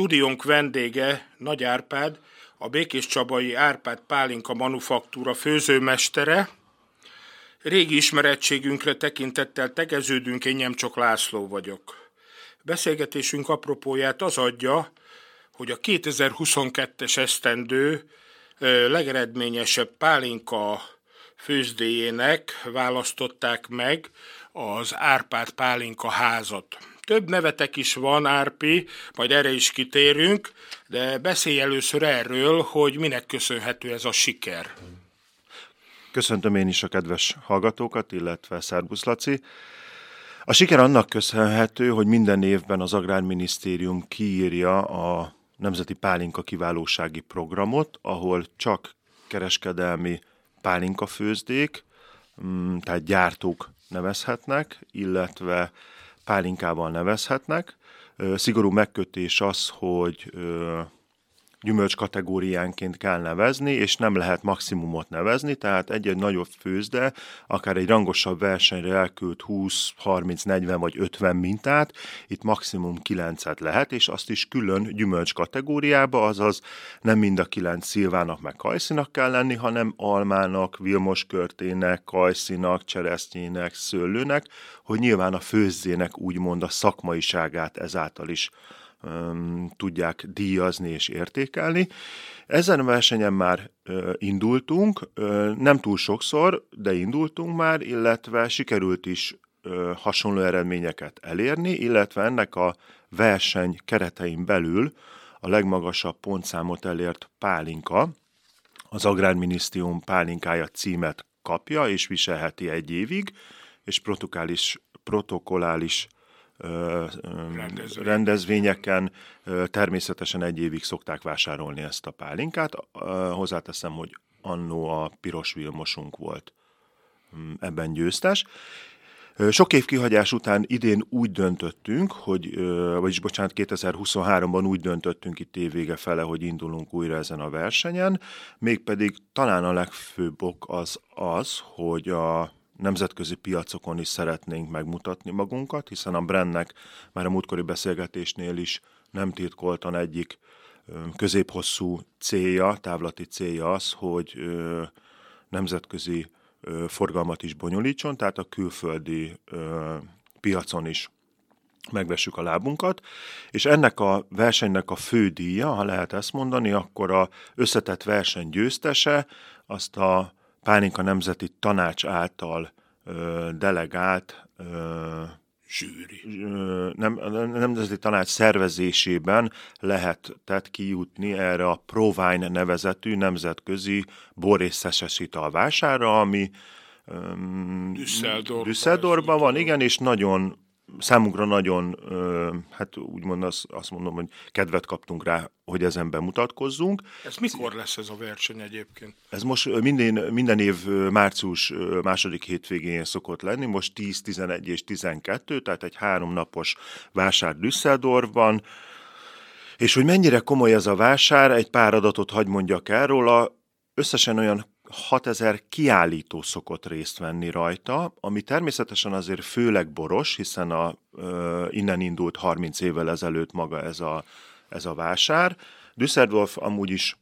Stúdiónk vendége Nagy Árpád, a Békés Csabai Árpád Pálinka Manufaktúra főzőmestere. Régi ismerettségünkre tekintettel tegeződünk, én nem csak László vagyok. Beszélgetésünk apropóját az adja, hogy a 2022-es esztendő legeredményesebb pálinka főzdéjének választották meg az Árpád Pálinka házat. Több nevetek is van, Árpi, majd erre is kitérünk, de beszélj először erről, hogy minek köszönhető ez a siker. Köszöntöm én is a kedves hallgatókat, illetve Szerbusz Laci. A siker annak köszönhető, hogy minden évben az Agrárminisztérium kiírja a Nemzeti Pálinka Kiválósági Programot, ahol csak kereskedelmi pálinkafőzdék, mm, tehát gyártók nevezhetnek, illetve pálinkával nevezhetnek. Szigorú megkötés az, hogy gyümölcs kategóriánként kell nevezni, és nem lehet maximumot nevezni, tehát egy-egy nagyobb főzde, akár egy rangosabb versenyre elküld 20, 30, 40 vagy 50 mintát, itt maximum 9-et lehet, és azt is külön gyümölcs kategóriába, azaz nem mind a 9 szilvának meg kajszinak kell lenni, hanem almának, vilmoskörtének, kajszinak, cseresznyének, szőlőnek, hogy nyilván a főzzének úgymond a szakmaiságát ezáltal is tudják díjazni és értékelni. Ezen a versenyen már indultunk, nem túl sokszor, de indultunk már, illetve sikerült is hasonló eredményeket elérni, illetve ennek a verseny keretein belül a legmagasabb pontszámot elért pálinka, az Agrárminisztérium pálinkája címet kapja, és viselheti egy évig, és protokollális, protokollális Rendezvény. rendezvényeken természetesen egy évig szokták vásárolni ezt a pálinkát. Hozzáteszem, hogy annó a piros vilmosunk volt mm, ebben győztes. Sok év kihagyás után idén úgy döntöttünk, hogy, vagyis bocsánat, 2023-ban úgy döntöttünk itt évvége fele, hogy indulunk újra ezen a versenyen, mégpedig talán a legfőbb ok az az, hogy a nemzetközi piacokon is szeretnénk megmutatni magunkat, hiszen a brandnek már a múltkori beszélgetésnél is nem titkoltan egyik középhosszú célja, távlati célja az, hogy nemzetközi forgalmat is bonyolítson, tehát a külföldi piacon is megvessük a lábunkat, és ennek a versenynek a fő díja, ha lehet ezt mondani, akkor a összetett verseny győztese azt a Pálinka Nemzeti Tanács által ö, delegált ö, zsűri. Nem, nem, nemzeti tanács szervezésében lehetett kijutni erre a Provine nevezetű nemzetközi bor és szeszes italvására, ami Düsseldorfban, Düsseldorfban van, igen, és nagyon számunkra nagyon, hát úgymond azt, azt mondom, hogy kedvet kaptunk rá, hogy ezen bemutatkozzunk. Ez mikor lesz ez a verseny egyébként? Ez most minden, minden év március második hétvégén szokott lenni, most 10, 11 és 12, tehát egy háromnapos vásár Düsseldorfban. És hogy mennyire komoly ez a vásár, egy pár adatot hagy mondjak el róla, összesen olyan 6000 kiállító szokott részt venni rajta, ami természetesen azért főleg boros, hiszen a, innen indult 30 évvel ezelőtt maga ez a, ez a vásár. Düsseldorf amúgy is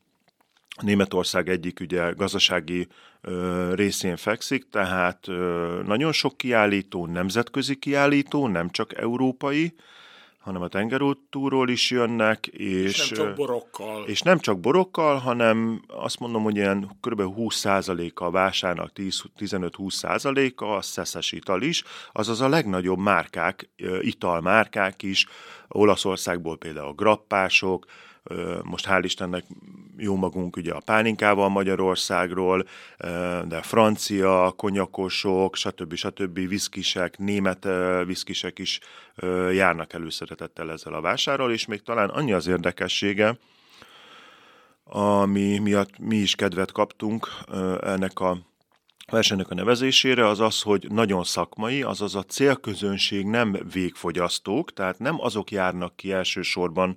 Németország egyik ugye gazdasági ö, részén fekszik, tehát ö, nagyon sok kiállító, nemzetközi kiállító, nem csak európai, hanem a tengerútúról is jönnek. És, és nem csak borokkal. És nem csak borokkal, hanem azt mondom, hogy ilyen kb. 20%-a a vásárnak, 15-20%-a a szeszes ital is, azaz a legnagyobb márkák, italmárkák is, Olaszországból például a grappások, most hál' Istennek jó magunk ugye a pálinkával Magyarországról, de francia, konyakosok, stb. stb. viszkisek, német viszkisek is járnak előszeretettel ezzel a vásárral, és még talán annyi az érdekessége, ami miatt mi is kedvet kaptunk ennek a versenynek a nevezésére, az az, hogy nagyon szakmai, azaz a célközönség nem végfogyasztók, tehát nem azok járnak ki elsősorban,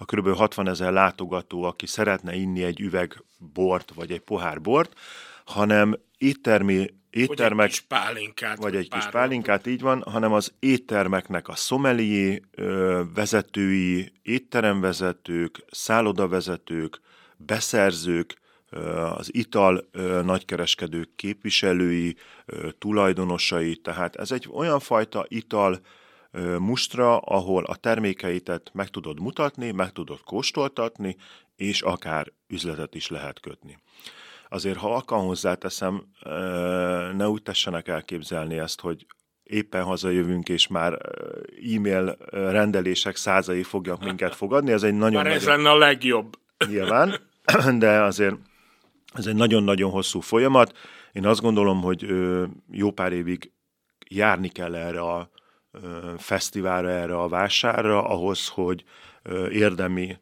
a kb. 60 ezer látogató, aki szeretne inni egy üveg bort, vagy egy pohár bort, hanem éttermi éttermek, vagy egy kis pálinkát, vagy egy kis pálinkát, így van, hanem az éttermeknek a szomelié vezetői, étteremvezetők, szállodavezetők, beszerzők, az ital nagykereskedők képviselői, tulajdonosai, tehát ez egy olyan fajta ital mustra, ahol a termékeitet meg tudod mutatni, meg tudod kóstoltatni, és akár üzletet is lehet kötni. Azért, ha alkan hozzáteszem, ne úgy tessenek elképzelni ezt, hogy éppen hazajövünk, és már e-mail rendelések százai fogják minket fogadni. Ez egy nagyon... Már ez nagyon... lenne a legjobb. Nyilván, de azért ez egy nagyon-nagyon hosszú folyamat. Én azt gondolom, hogy jó pár évig járni kell erre a fesztiválra, erre a vásárra, ahhoz, hogy érdemi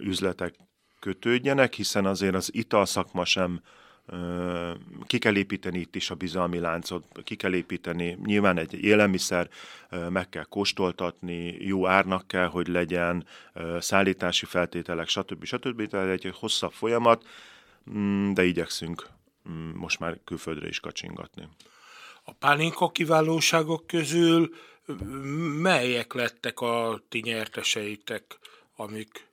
üzletek kötődjenek, hiszen azért az italszakma sem ki kell építeni itt is a bizalmi láncot, ki kell építeni, nyilván egy élelmiszer meg kell kóstoltatni, jó árnak kell, hogy legyen, szállítási feltételek, stb. stb. Tehát egy hosszabb folyamat, mm, de igyekszünk mm, most már külföldre is kacsingatni. A pálinka kiválóságok közül melyek lettek a ti nyerteseitek? amik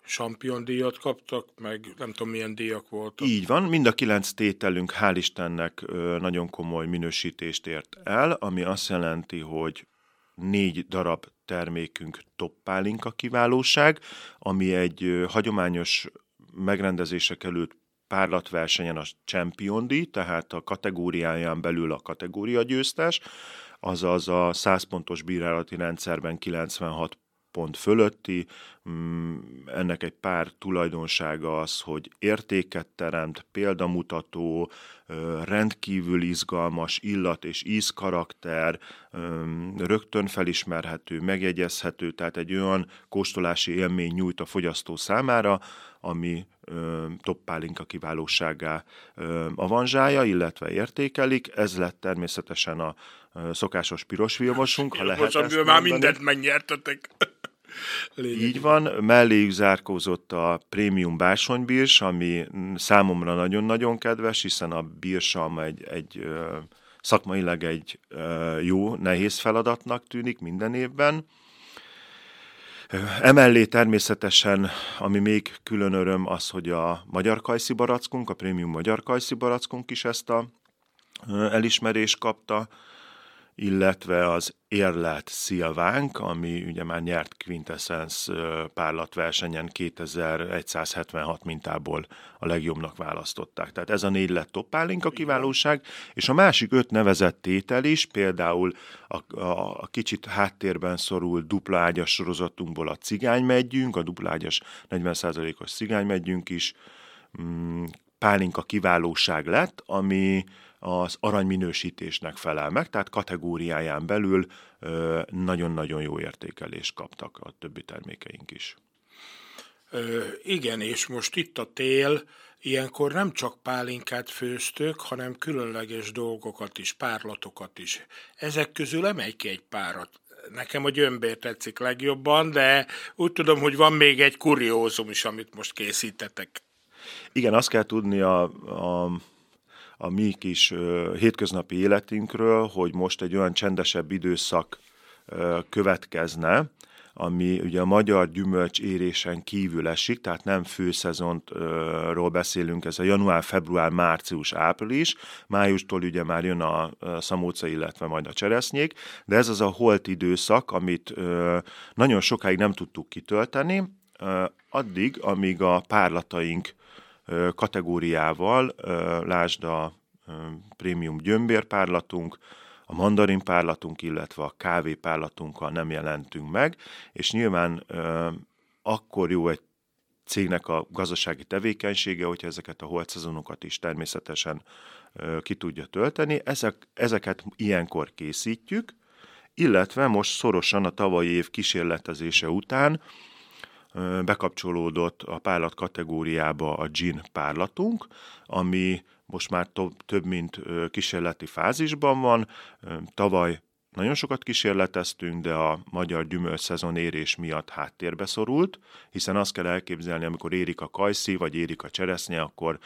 díjat kaptak, meg nem tudom milyen díjak voltak. Így van, mind a kilenc tételünk hál' Istennek nagyon komoly minősítést ért el, ami azt jelenti, hogy négy darab termékünk toppálinka kiválóság, ami egy hagyományos megrendezése került párlatversenyen a Champion díj, tehát a kategóriáján belül a kategória győztes, azaz a 100 pontos bírálati rendszerben 96 pont fölötti. Mm, ennek egy pár tulajdonsága az, hogy értéket teremt, példamutató, rendkívül izgalmas illat és ízkarakter, rögtön felismerhető, megjegyezhető, tehát egy olyan kóstolási élmény nyújt a fogyasztó számára, ami toppálinka kiválóságá avanzsája, illetve értékelik. Ez lett természetesen a szokásos piros vilmosunk, ha lehet Most, már mindent megnyertetek. Lényeg. Így van, melléjük zárkózott a prémium bársonybírs, ami számomra nagyon-nagyon kedves, hiszen a bírsalm egy, egy szakmailag egy jó, nehéz feladatnak tűnik minden évben. Emellé természetesen, ami még külön öröm, az, hogy a magyar kajszi barackunk, a prémium magyar kajszi barackunk is ezt a elismerést kapta illetve az érlelt szilvánk, ami ugye már nyert Quintessence párlatversenyen 2176 mintából a legjobbnak választották. Tehát ez a négy lett a kiválóság, és a másik öt nevezett tétel is, például a, a, a kicsit háttérben szorul dupla ágyas sorozatunkból a cigánymegyünk, a dupla ágyas 40%-os cigánymegyünk is, mm, pálinka kiválóság lett, ami az aranyminősítésnek felel meg, tehát kategóriáján belül nagyon-nagyon jó értékelést kaptak a többi termékeink is. Ö, igen, és most itt a tél, ilyenkor nem csak pálinkát főztök, hanem különleges dolgokat is, párlatokat is. Ezek közül emelj ki egy párat. Nekem a gyömbér tetszik legjobban, de úgy tudom, hogy van még egy kuriózum is, amit most készítetek. Igen, azt kell tudni a, a a mi kis hétköznapi életünkről, hogy most egy olyan csendesebb időszak következne, ami ugye a magyar gyümölcs érésen kívül esik, tehát nem főszezontról beszélünk, ez a január, február, március, április, májustól ugye már jön a szamóca, illetve majd a cseresznyék, de ez az a holt időszak, amit nagyon sokáig nem tudtuk kitölteni, addig, amíg a párlataink kategóriával, lásd a prémium gyömbérpárlatunk, a mandarin párlatunk, illetve a kávé párlatunkkal nem jelentünk meg, és nyilván akkor jó egy cégnek a gazdasági tevékenysége, hogyha ezeket a holtszezonokat is természetesen ki tudja tölteni. Ezek, ezeket ilyenkor készítjük, illetve most szorosan a tavalyi év kísérletezése után bekapcsolódott a párlat kategóriába a gin párlatunk, ami most már több mint kísérleti fázisban van. Tavaly nagyon sokat kísérleteztünk, de a magyar gyümölcs szezon érés miatt háttérbe szorult, hiszen azt kell elképzelni, amikor érik a kajszi, vagy érik a cseresznye, akkor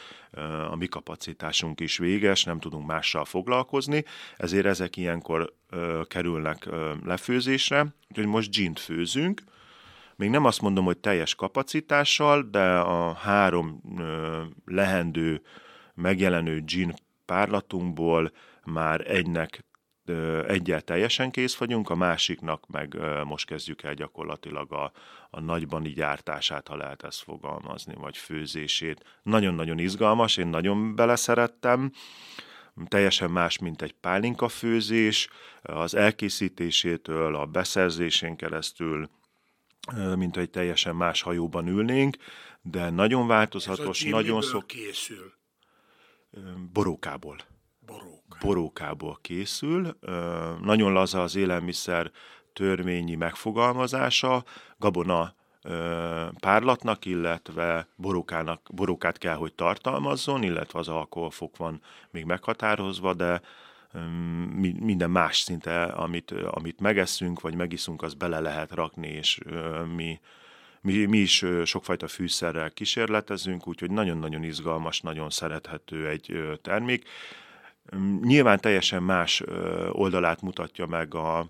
a mi kapacitásunk is véges, nem tudunk mással foglalkozni, ezért ezek ilyenkor kerülnek lefőzésre, úgyhogy most gint főzünk, még nem azt mondom, hogy teljes kapacitással, de a három lehendő, megjelenő gin párlatunkból már egynek egyel teljesen kész vagyunk, a másiknak meg most kezdjük el gyakorlatilag a, a nagybani gyártását, ha lehet ezt fogalmazni, vagy főzését. Nagyon-nagyon izgalmas, én nagyon beleszerettem, teljesen más, mint egy pálinka főzés, az elkészítésétől, a beszerzésén keresztül, mint egy teljesen más hajóban ülnénk, de nagyon változatos, Ez a nagyon szok... készül? Borókából. Boróka. Borókából készül. Nagyon laza az élelmiszer törvényi megfogalmazása, gabona párlatnak, illetve borókának, borókát kell, hogy tartalmazzon, illetve az alkoholfok van még meghatározva, de minden más szinte, amit, amit megeszünk, vagy megiszunk, az bele lehet rakni, és mi, mi, mi is sokfajta fűszerrel kísérletezünk, úgyhogy nagyon-nagyon izgalmas, nagyon szerethető egy termék. Nyilván teljesen más oldalát mutatja meg a,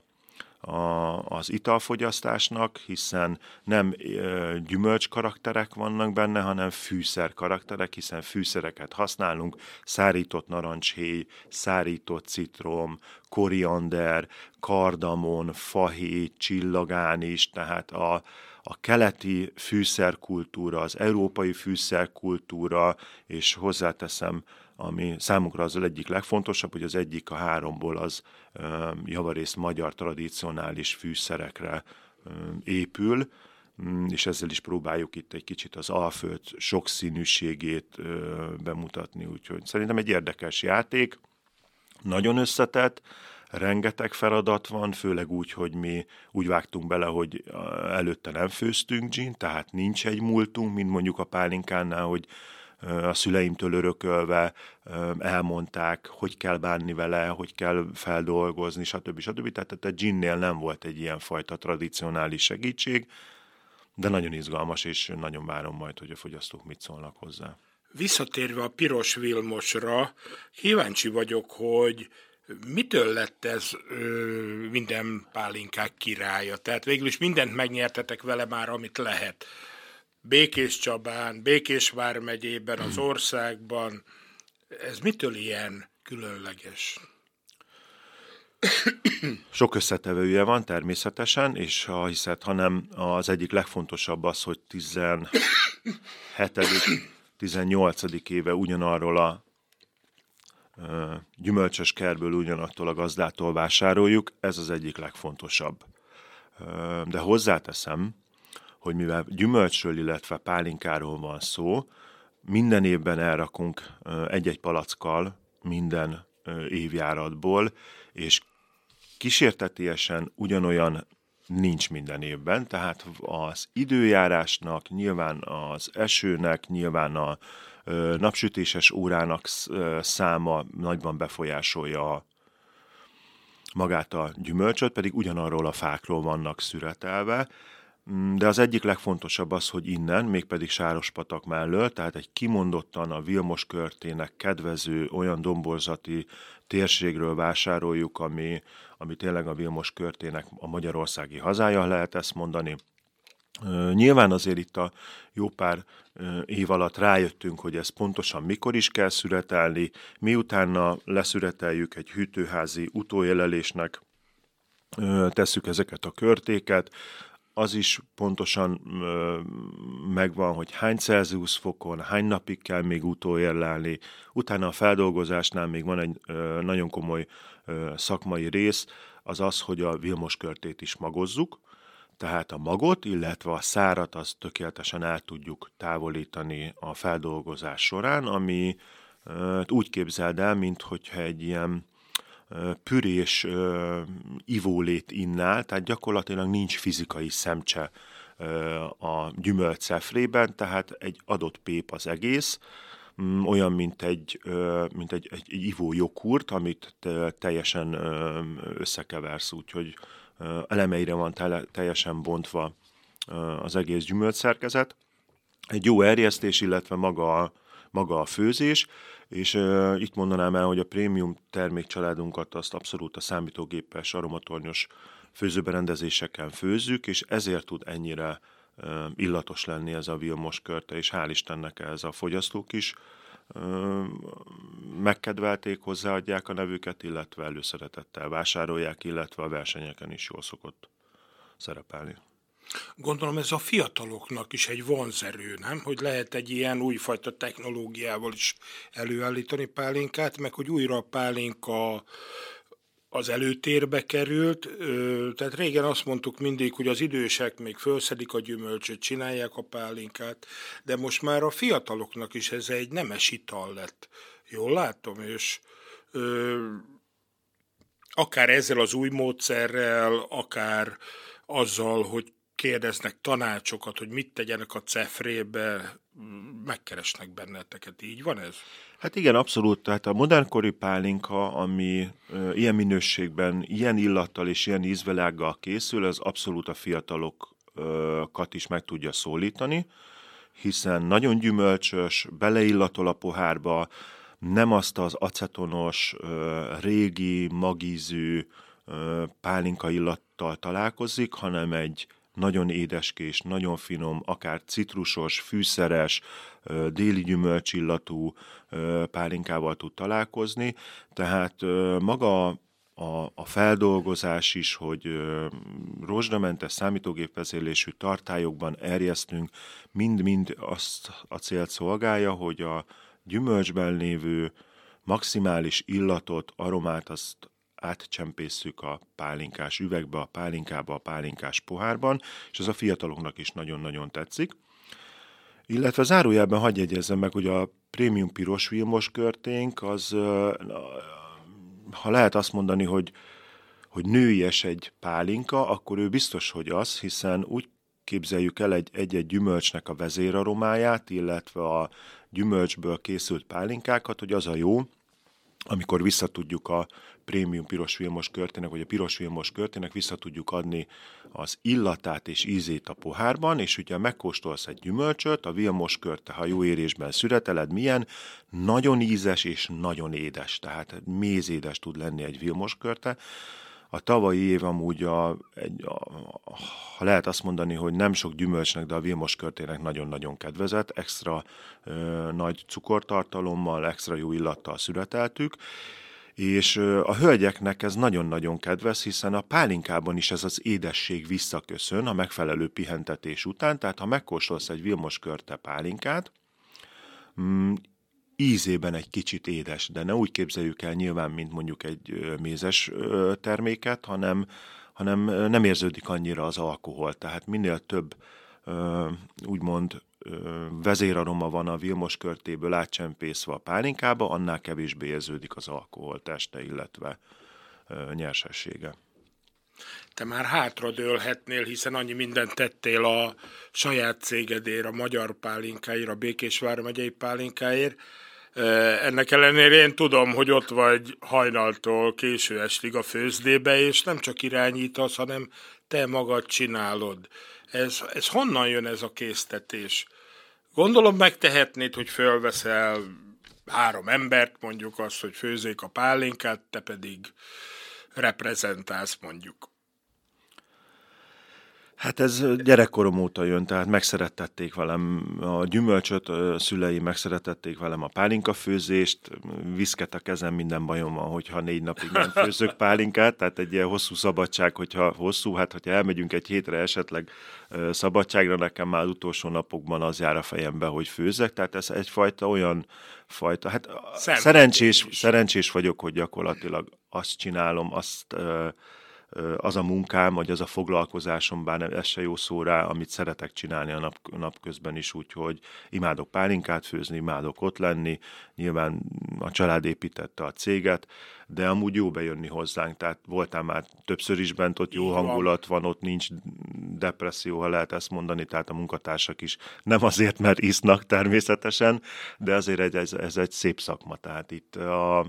a, az italfogyasztásnak, hiszen nem e, gyümölcs karakterek vannak benne, hanem fűszer karakterek, hiszen fűszereket használunk, szárított narancshéj, szárított citrom, koriander, kardamon, fahéj, csillagán is, tehát a, a keleti fűszerkultúra, az európai fűszerkultúra, és hozzáteszem ami számukra az egyik legfontosabb, hogy az egyik a háromból az javarészt magyar tradicionális fűszerekre épül, mm, és ezzel is próbáljuk itt egy kicsit az Alföld sokszínűségét bemutatni, úgyhogy szerintem egy érdekes játék, nagyon összetett, rengeteg feladat van, főleg úgy, hogy mi úgy vágtunk bele, hogy előtte nem főztünk gin, tehát nincs egy múltunk, mint mondjuk a pálinkánál, hogy a szüleimtől örökölve elmondták, hogy kell bánni vele, hogy kell feldolgozni, stb. stb. Tehát a ginnél nem volt egy ilyen fajta tradicionális segítség, de nagyon izgalmas, és nagyon várom majd, hogy a fogyasztók mit szólnak hozzá. Visszatérve a piros Vilmosra, kíváncsi vagyok, hogy mitől lett ez ö, minden pálinkák királya? Tehát végül is mindent megnyertetek vele már, amit lehet. Békés Csabán, Békés vármegyében, az országban. Ez mitől ilyen különleges? Sok összetevője van természetesen, és ha hiszed, hanem az egyik legfontosabb az, hogy 17. 18. éve ugyanarról a gyümölcsös kerből ugyanattól a gazdától vásároljuk, ez az egyik legfontosabb. De hozzáteszem, hogy mivel gyümölcsről, illetve pálinkáról van szó, minden évben elrakunk egy-egy palackkal minden évjáratból, és kísértetiesen ugyanolyan nincs minden évben, tehát az időjárásnak, nyilván az esőnek, nyilván a napsütéses órának száma nagyban befolyásolja magát a gyümölcsöt, pedig ugyanarról a fákról vannak szüretelve, de az egyik legfontosabb az, hogy innen, mégpedig Sárospatak mellől, tehát egy kimondottan a Vilmos körtének kedvező olyan domborzati térségről vásároljuk, ami, ami tényleg a Vilmos körtének a magyarországi hazája, lehet ezt mondani. Nyilván azért itt a jó pár év alatt rájöttünk, hogy ez pontosan mikor is kell szüretelni, miutána leszüreteljük egy hűtőházi utójelelésnek, tesszük ezeket a körtéket, az is pontosan ö, megvan, hogy hány Celsius fokon, hány napig kell még utolérlelni. Utána a feldolgozásnál még van egy ö, nagyon komoly ö, szakmai rész, az az, hogy a Vilmos körtét is magozzuk, tehát a magot, illetve a szárat az tökéletesen el tudjuk távolítani a feldolgozás során, ami úgy képzeld el, mint hogyha egy ilyen pürés ivólét innál, tehát gyakorlatilag nincs fizikai szemcse a gyümölcs szefrében, tehát egy adott pép az egész, mm, olyan, mint egy, mint egy, egy, egy ivó joghurt, amit teljesen összekeversz, úgyhogy elemeire van teljesen bontva az egész gyümölcszerkezet. Egy jó erjesztés, illetve maga a, maga a főzés, és uh, itt mondanám el, hogy a prémium termékcsaládunkat azt abszolút a számítógépes aromatornyos főzőberendezéseken főzzük, és ezért tud ennyire uh, illatos lenni ez a Vilmos körte, és hál' Istennek ez a fogyasztók is megkedvelték, hozzáadják a nevüket, illetve előszeretettel vásárolják, illetve a versenyeken is jól szokott szerepelni. Gondolom ez a fiataloknak is egy vonzerő, nem? Hogy lehet egy ilyen újfajta technológiával is előállítani pálinkát, meg hogy újra a pálinka az előtérbe került. Tehát régen azt mondtuk mindig, hogy az idősek még felszedik a gyümölcsöt, csinálják a pálinkát, de most már a fiataloknak is ez egy nemes ital lett. Jól látom, és ö, akár ezzel az új módszerrel, akár azzal, hogy kérdeznek tanácsokat, hogy mit tegyenek a cefrébe, megkeresnek benneteket. Így van ez? Hát igen, abszolút. Tehát a modernkori pálinka, ami ö, ilyen minőségben, ilyen illattal és ilyen ízvelággal készül, az abszolút a fiatalokat is meg tudja szólítani, hiszen nagyon gyümölcsös, beleillatol a pohárba, nem azt az acetonos, ö, régi, magízű pálinka illattal találkozik, hanem egy nagyon édeskés, nagyon finom, akár citrusos, fűszeres, déli gyümölcsillatú pálinkával tud találkozni, tehát maga a, a feldolgozás is, hogy rozsdamentes számítógépvezérlésű tartályokban erjesztünk, mind-mind azt a célt szolgálja, hogy a gyümölcsben lévő maximális illatot, aromát azt átcsempészük a pálinkás üvegbe, a pálinkába, a pálinkás pohárban, és ez a fiataloknak is nagyon-nagyon tetszik. Illetve zárójelben hagyj jegyezzem meg, hogy a prémium piros vilmos körténk, az, ha lehet azt mondani, hogy, hogy nőies egy pálinka, akkor ő biztos, hogy az, hiszen úgy képzeljük el egy, egy-egy gyümölcsnek a vezéraromáját, illetve a gyümölcsből készült pálinkákat, hogy az a jó, amikor visszatudjuk a prémium piros vilmos körtének, vagy a piros vilmos körtének, vissza tudjuk adni az illatát és ízét a pohárban, és ugye megkóstolsz egy gyümölcsöt, a vilmos körte, ha jó érésben szüreteled, milyen, nagyon ízes és nagyon édes, tehát mézédes tud lenni egy vilmos körte, a tavalyi év amúgy, a, egy, a, ha lehet azt mondani, hogy nem sok gyümölcsnek, de a Vilmos körtének nagyon-nagyon kedvezett, extra ö, nagy cukortartalommal, extra jó illattal születeltük, és a hölgyeknek ez nagyon-nagyon kedves, hiszen a pálinkában is ez az édesség visszaköszön a megfelelő pihentetés után, tehát ha megkóstolsz egy Vilmos körte pálinkát, mm, ízében egy kicsit édes, de ne úgy képzeljük el nyilván, mint mondjuk egy mézes terméket, hanem, hanem nem érződik annyira az alkohol. Tehát minél több úgymond vezéraroma van a Vilmos körtéből átcsempészve a pálinkába, annál kevésbé érződik az alkohol teste, illetve nyersessége. Te már hátradőlhetnél, hiszen annyi mindent tettél a saját cégedért, a magyar pálinkáért, a Békés Vármegyei pálinkáért, ennek ellenére én tudom, hogy ott vagy hajnaltól késő estig a főzdébe, és nem csak irányítasz, hanem te magad csinálod. Ez, ez honnan jön ez a késztetés? Gondolom megtehetnéd, hogy fölveszel három embert, mondjuk azt, hogy főzzék a pálinkát, te pedig reprezentálsz mondjuk. Hát ez gyerekkorom óta jön, tehát megszerettették velem a gyümölcsöt, a szüleim megszerettették velem a pálinkafőzést, viszket a kezem, minden bajom van, hogyha négy napig nem főzök pálinkát, tehát egy ilyen hosszú szabadság, hogyha hosszú, hát hogyha elmegyünk egy hétre esetleg szabadságra, nekem már utolsó napokban az jár a fejembe, hogy főzek, tehát ez egyfajta olyan fajta, hát szerencsés, szerencsés vagyok, hogy gyakorlatilag azt csinálom, azt az a munkám, vagy az a foglalkozásom, bár ez se jó szó rá, amit szeretek csinálni a nap, nap közben is, úgyhogy imádok pálinkát főzni, imádok ott lenni, nyilván a család építette a céget, de amúgy jó bejönni hozzánk, tehát voltál már többször is bent, ott jó hangulat van, ott nincs depresszió, ha lehet ezt mondani, tehát a munkatársak is nem azért, mert isznak természetesen, de azért egy, ez, ez egy szép szakma, tehát itt a,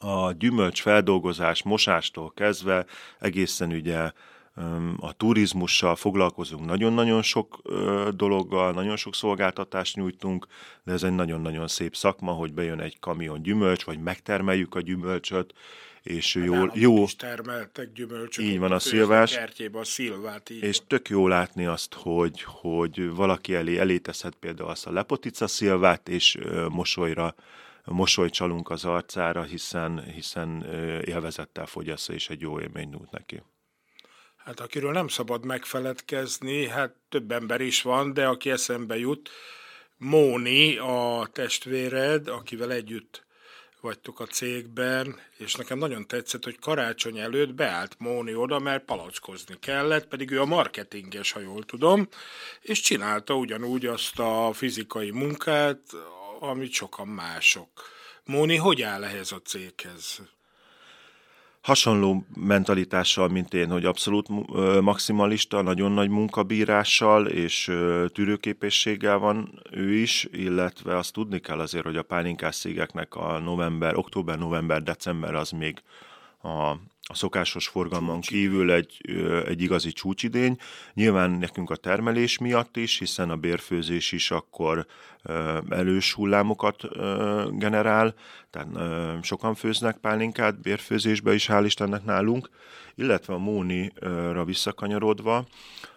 a gyümölcs feldolgozás mosástól kezdve egészen ugye a turizmussal foglalkozunk nagyon-nagyon sok dologgal, nagyon sok szolgáltatást nyújtunk, de ez egy nagyon-nagyon szép szakma, hogy bejön egy kamion gyümölcs, vagy megtermeljük a gyümölcsöt, és hát jó, jó is termeltek gyümölcsöt. Így van a szilvás. A szilvát, így és van. tök jó látni azt, hogy, hogy valaki elé eléteszhet például azt a lepotica szilvát, és mosolyra mosolyt csalunk az arcára, hiszen, hiszen élvezettel fogyasztja, és egy jó élmény nyújt neki. Hát akiről nem szabad megfeledkezni, hát több ember is van, de aki eszembe jut, Móni, a testvéred, akivel együtt vagytok a cégben, és nekem nagyon tetszett, hogy karácsony előtt beállt Móni oda, mert palackozni kellett, pedig ő a marketinges, ha jól tudom, és csinálta ugyanúgy azt a fizikai munkát, amit sokan mások. Móni, hogy áll ehhez a céghez? hasonló mentalitással, mint én, hogy abszolút maximalista, nagyon nagy munkabírással és tűrőképességgel van ő is, illetve azt tudni kell azért, hogy a pálinkás cégeknek a november, október, november, december az még a a szokásos forgalmon kívül egy, egy igazi csúcsidény. Nyilván nekünk a termelés miatt is, hiszen a bérfőzés is akkor elős hullámokat generál, tehát sokan főznek pálinkát, bérfőzésbe is hál' Istennek nálunk, illetve a Mónira visszakanyarodva,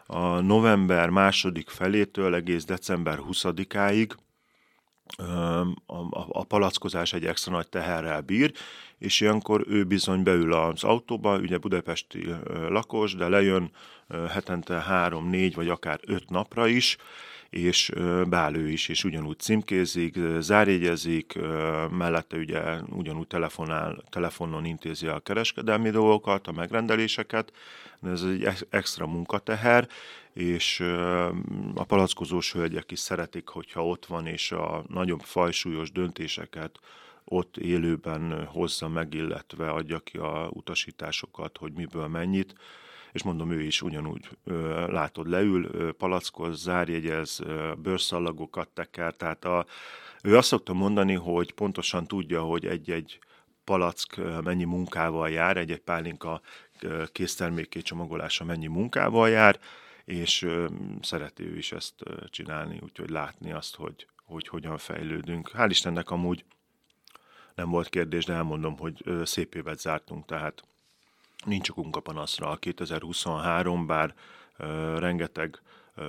a november második felétől egész december 20-áig a, a, a palackozás egy extra nagy teherrel bír, és ilyenkor ő bizony beül az autóba, ugye budapesti lakos, de lejön hetente három, négy vagy akár öt napra is, és beáll ő is, és ugyanúgy címkézik, zárjegyezik, mellette ugye ugyanúgy telefonál, telefonon intézi a kereskedelmi dolgokat, a megrendeléseket, ez egy extra munkateher, és a palackozós hölgyek is szeretik, hogyha ott van, és a nagyobb fajsúlyos döntéseket ott élőben hozza meg, illetve adja ki a utasításokat, hogy miből mennyit, és mondom, ő is ugyanúgy ö, látod, leül, ö, palackoz, zárjegyez, ö, bőrszallagokat teker, tehát a, ő azt szokta mondani, hogy pontosan tudja, hogy egy-egy palack mennyi munkával jár, egy-egy pálinka készterméké csomagolása mennyi munkával jár, és szereti ő is ezt csinálni, úgyhogy látni azt, hogy, hogy hogyan fejlődünk. Hál' Istennek amúgy nem volt kérdés, de elmondom, hogy szép évet zártunk, tehát nincs okunk a panaszra. A 2023, bár rengeteg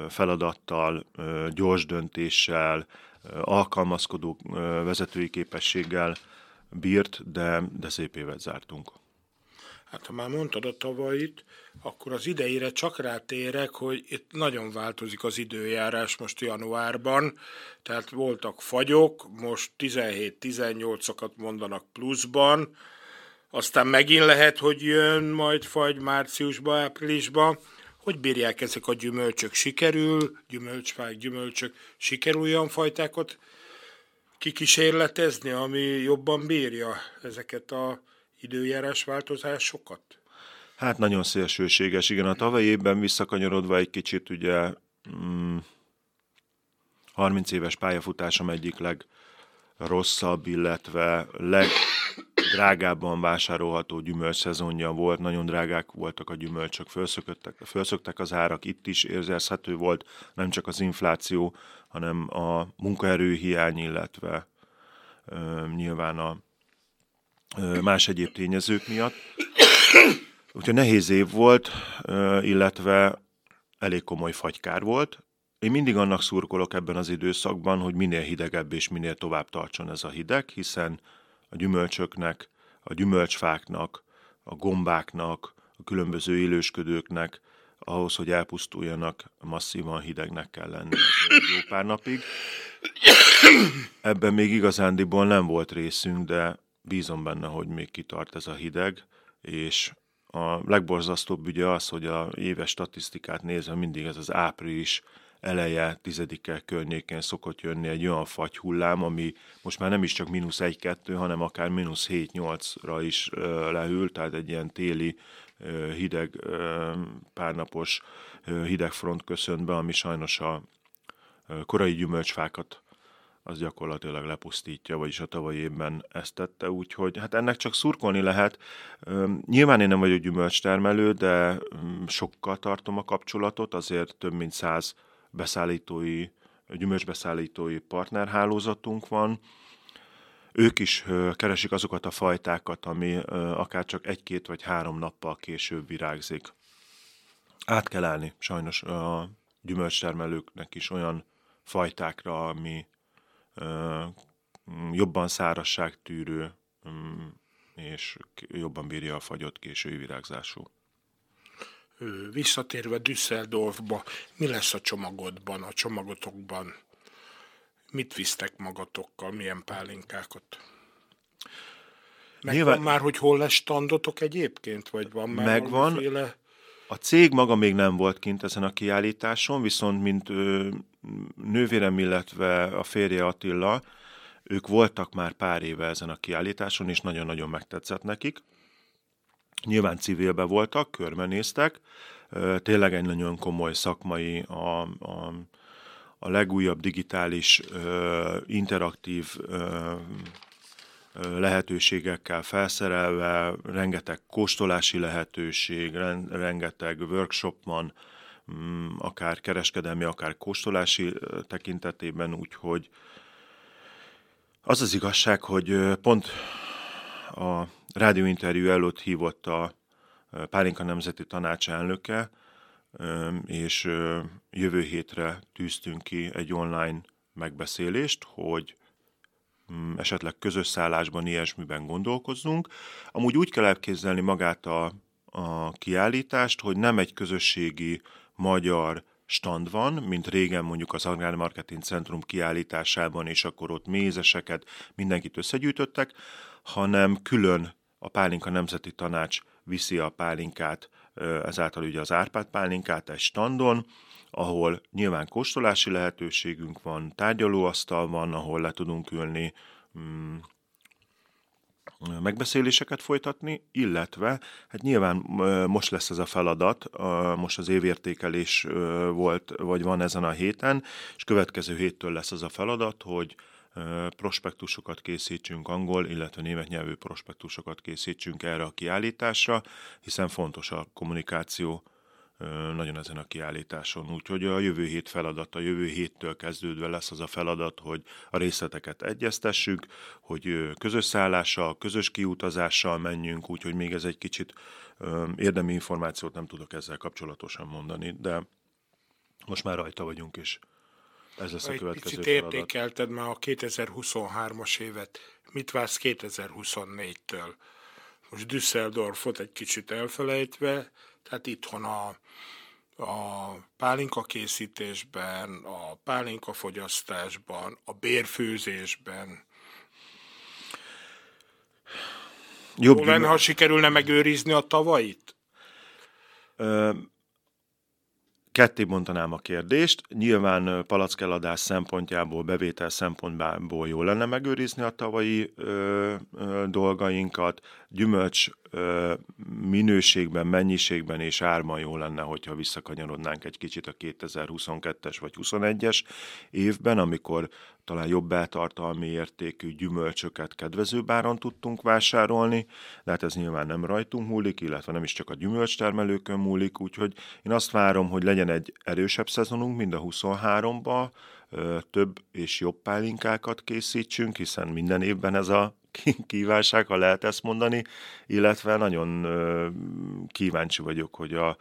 feladattal, gyors döntéssel, alkalmazkodó vezetői képességgel bírt, de, de szép évet zártunk. Hát ha már mondtad a tavait, akkor az idejére csak rátérek, hogy itt nagyon változik az időjárás most januárban, tehát voltak fagyok, most 17-18-akat mondanak pluszban, aztán megint lehet, hogy jön majd fagy márciusba, áprilisba, hogy bírják ezek a gyümölcsök? Sikerül, gyümölcsfák, gyümölcsök, sikerül olyan fajtákat kikísérletezni, ami jobban bírja ezeket a időjárás változásokat? Hát nagyon szélsőséges, igen. A tavalyi évben visszakanyarodva egy kicsit ugye mm, 30 éves pályafutásom egyik legrosszabb, illetve legdrágábban vásárolható gyümölcs szezonja volt. Nagyon drágák voltak a gyümölcsök, felszöktek, felszöktek az árak, itt is érzezhető volt nem csak az infláció, hanem a munkaerőhiány, illetve ö, nyilván a más egyéb tényezők miatt. Úgyhogy nehéz év volt, illetve elég komoly fagykár volt. Én mindig annak szurkolok ebben az időszakban, hogy minél hidegebb és minél tovább tartson ez a hideg, hiszen a gyümölcsöknek, a gyümölcsfáknak, a gombáknak, a különböző élősködőknek ahhoz, hogy elpusztuljanak, masszívan hidegnek kell lenni jó pár napig. Ebben még igazándiból nem volt részünk, de bízom benne, hogy még kitart ez a hideg, és a legborzasztóbb ugye az, hogy a éves statisztikát nézve mindig ez az április eleje, tizedike környékén szokott jönni egy olyan fagy hullám, ami most már nem is csak mínusz 1-2, hanem akár mínusz 7-8-ra is lehűl, tehát egy ilyen téli hideg, párnapos hidegfront köszönt be, ami sajnos a korai gyümölcsfákat az gyakorlatilag lepusztítja, vagyis a tavalyi évben ezt tette, úgyhogy hát ennek csak szurkolni lehet. Nyilván én nem vagyok gyümölcstermelő, de sokkal tartom a kapcsolatot, azért több mint száz beszállítói, gyümölcsbeszállítói partnerhálózatunk van. Ők is keresik azokat a fajtákat, ami akár csak egy-két vagy három nappal később virágzik. Át kell állni sajnos a gyümölcstermelőknek is olyan fajtákra, ami jobban szárazságtűrő, és jobban bírja a fagyott késői virágzású. Visszatérve Düsseldorfba, mi lesz a csomagodban, a csomagotokban? Mit visztek magatokkal, milyen pálinkákat? Megvan Nyilván... már, hogy hol lesz standotok egyébként, vagy van már Megvan. Valamiféle... A cég maga még nem volt kint ezen a kiállításon, viszont mint ö, nővérem, illetve a férje Attila, ők voltak már pár éve ezen a kiállításon, és nagyon-nagyon megtetszett nekik. Nyilván civilbe voltak, körbenéztek, tényleg egy nagyon komoly szakmai, a, a, a legújabb digitális, interaktív lehetőségekkel felszerelve, rengeteg kóstolási lehetőség, rengeteg workshop van, mm, akár kereskedelmi, akár kóstolási tekintetében, úgyhogy az az igazság, hogy pont a rádióinterjú előtt hívott a Pálinka Nemzeti Tanács elnöke, és jövő hétre tűztünk ki egy online megbeszélést, hogy Mm, esetleg közös szállásban ilyesmiben gondolkozzunk. Amúgy úgy kell elképzelni magát a, a kiállítást, hogy nem egy közösségi magyar stand van, mint régen mondjuk az Agrár Marketing Centrum kiállításában, és akkor ott mézeseket, mindenkit összegyűjtöttek, hanem külön a Pálinka Nemzeti Tanács viszi a pálinkát, ezáltal ugye az Árpád pálinkát egy standon, ahol nyilván kóstolási lehetőségünk van, tárgyalóasztal van, ahol le tudunk ülni, mm, megbeszéléseket folytatni, illetve hát nyilván most lesz ez a feladat, most az évértékelés volt, vagy van ezen a héten, és következő héttől lesz az a feladat, hogy prospektusokat készítsünk angol, illetve német nyelvű prospektusokat készítsünk erre a kiállításra, hiszen fontos a kommunikáció nagyon ezen a kiállításon. Úgyhogy a jövő hét feladata, jövő héttől kezdődve lesz az a feladat, hogy a részleteket egyeztessük, hogy közös szállással, közös kiutazással menjünk, úgyhogy még ez egy kicsit érdemi információt nem tudok ezzel kapcsolatosan mondani, de most már rajta vagyunk, és ez lesz a következő picit feladat. értékelted már a 2023-as évet. Mit vársz 2024-től? Most Düsseldorfot egy kicsit elfelejtve, tehát itthon a, a pálinka készítésben, a pálinka fogyasztásban, a bérfőzésben. Jobb lenne, ha sikerülne megőrizni a tavait? Ö- Ketté bontanám a kérdést. Nyilván palackeladás szempontjából, bevétel szempontjából jó lenne megőrizni a tavalyi ö, ö, dolgainkat. Gyümölcs ö, minőségben, mennyiségben és árban jó lenne, hogyha visszakanyarodnánk egy kicsit a 2022-es vagy 2021-es évben, amikor talán jobb beltartalmi értékű gyümölcsöket kedvező báron tudtunk vásárolni, de hát ez nyilván nem rajtunk múlik, illetve nem is csak a gyümölcstermelőkön múlik, úgyhogy én azt várom, hogy legyen egy erősebb szezonunk, mind a 23-ba, több és jobb pálinkákat készítsünk, hiszen minden évben ez a kívánság, ha lehet ezt mondani, illetve nagyon kíváncsi vagyok, hogy a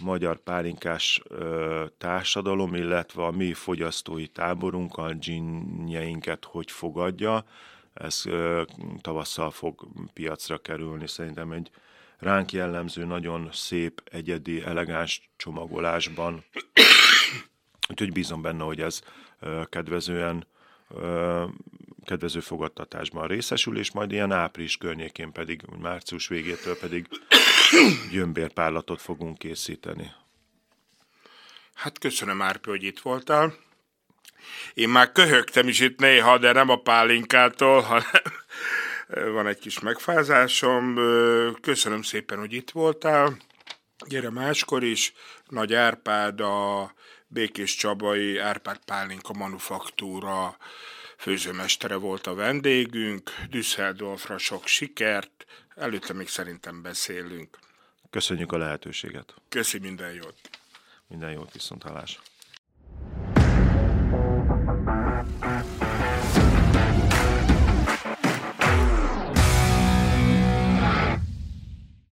magyar pálinkás ö, társadalom, illetve a mi fogyasztói táborunkkal ginjeinket hogy fogadja. Ez ö, tavasszal fog piacra kerülni. Szerintem egy ránk jellemző, nagyon szép, egyedi, elegáns csomagolásban. Úgyhogy bízom benne, hogy ez ö, kedvezően kedvező fogadtatásban részesül, és majd ilyen április környékén pedig, március végétől pedig gyömbérpárlatot fogunk készíteni. Hát köszönöm, Árpi, hogy itt voltál. Én már köhögtem is itt néha, de nem a pálinkától, hanem van egy kis megfázásom. Köszönöm szépen, hogy itt voltál. Gyere máskor is. Nagy Árpád, a Békés Csabai Árpád Pálinka Manufaktúra főzőmestere volt a vendégünk. Düsseldorfra sok sikert. Előtte még szerintem beszélünk. Köszönjük a lehetőséget. Köszi minden jót. Minden jót, viszont hallás.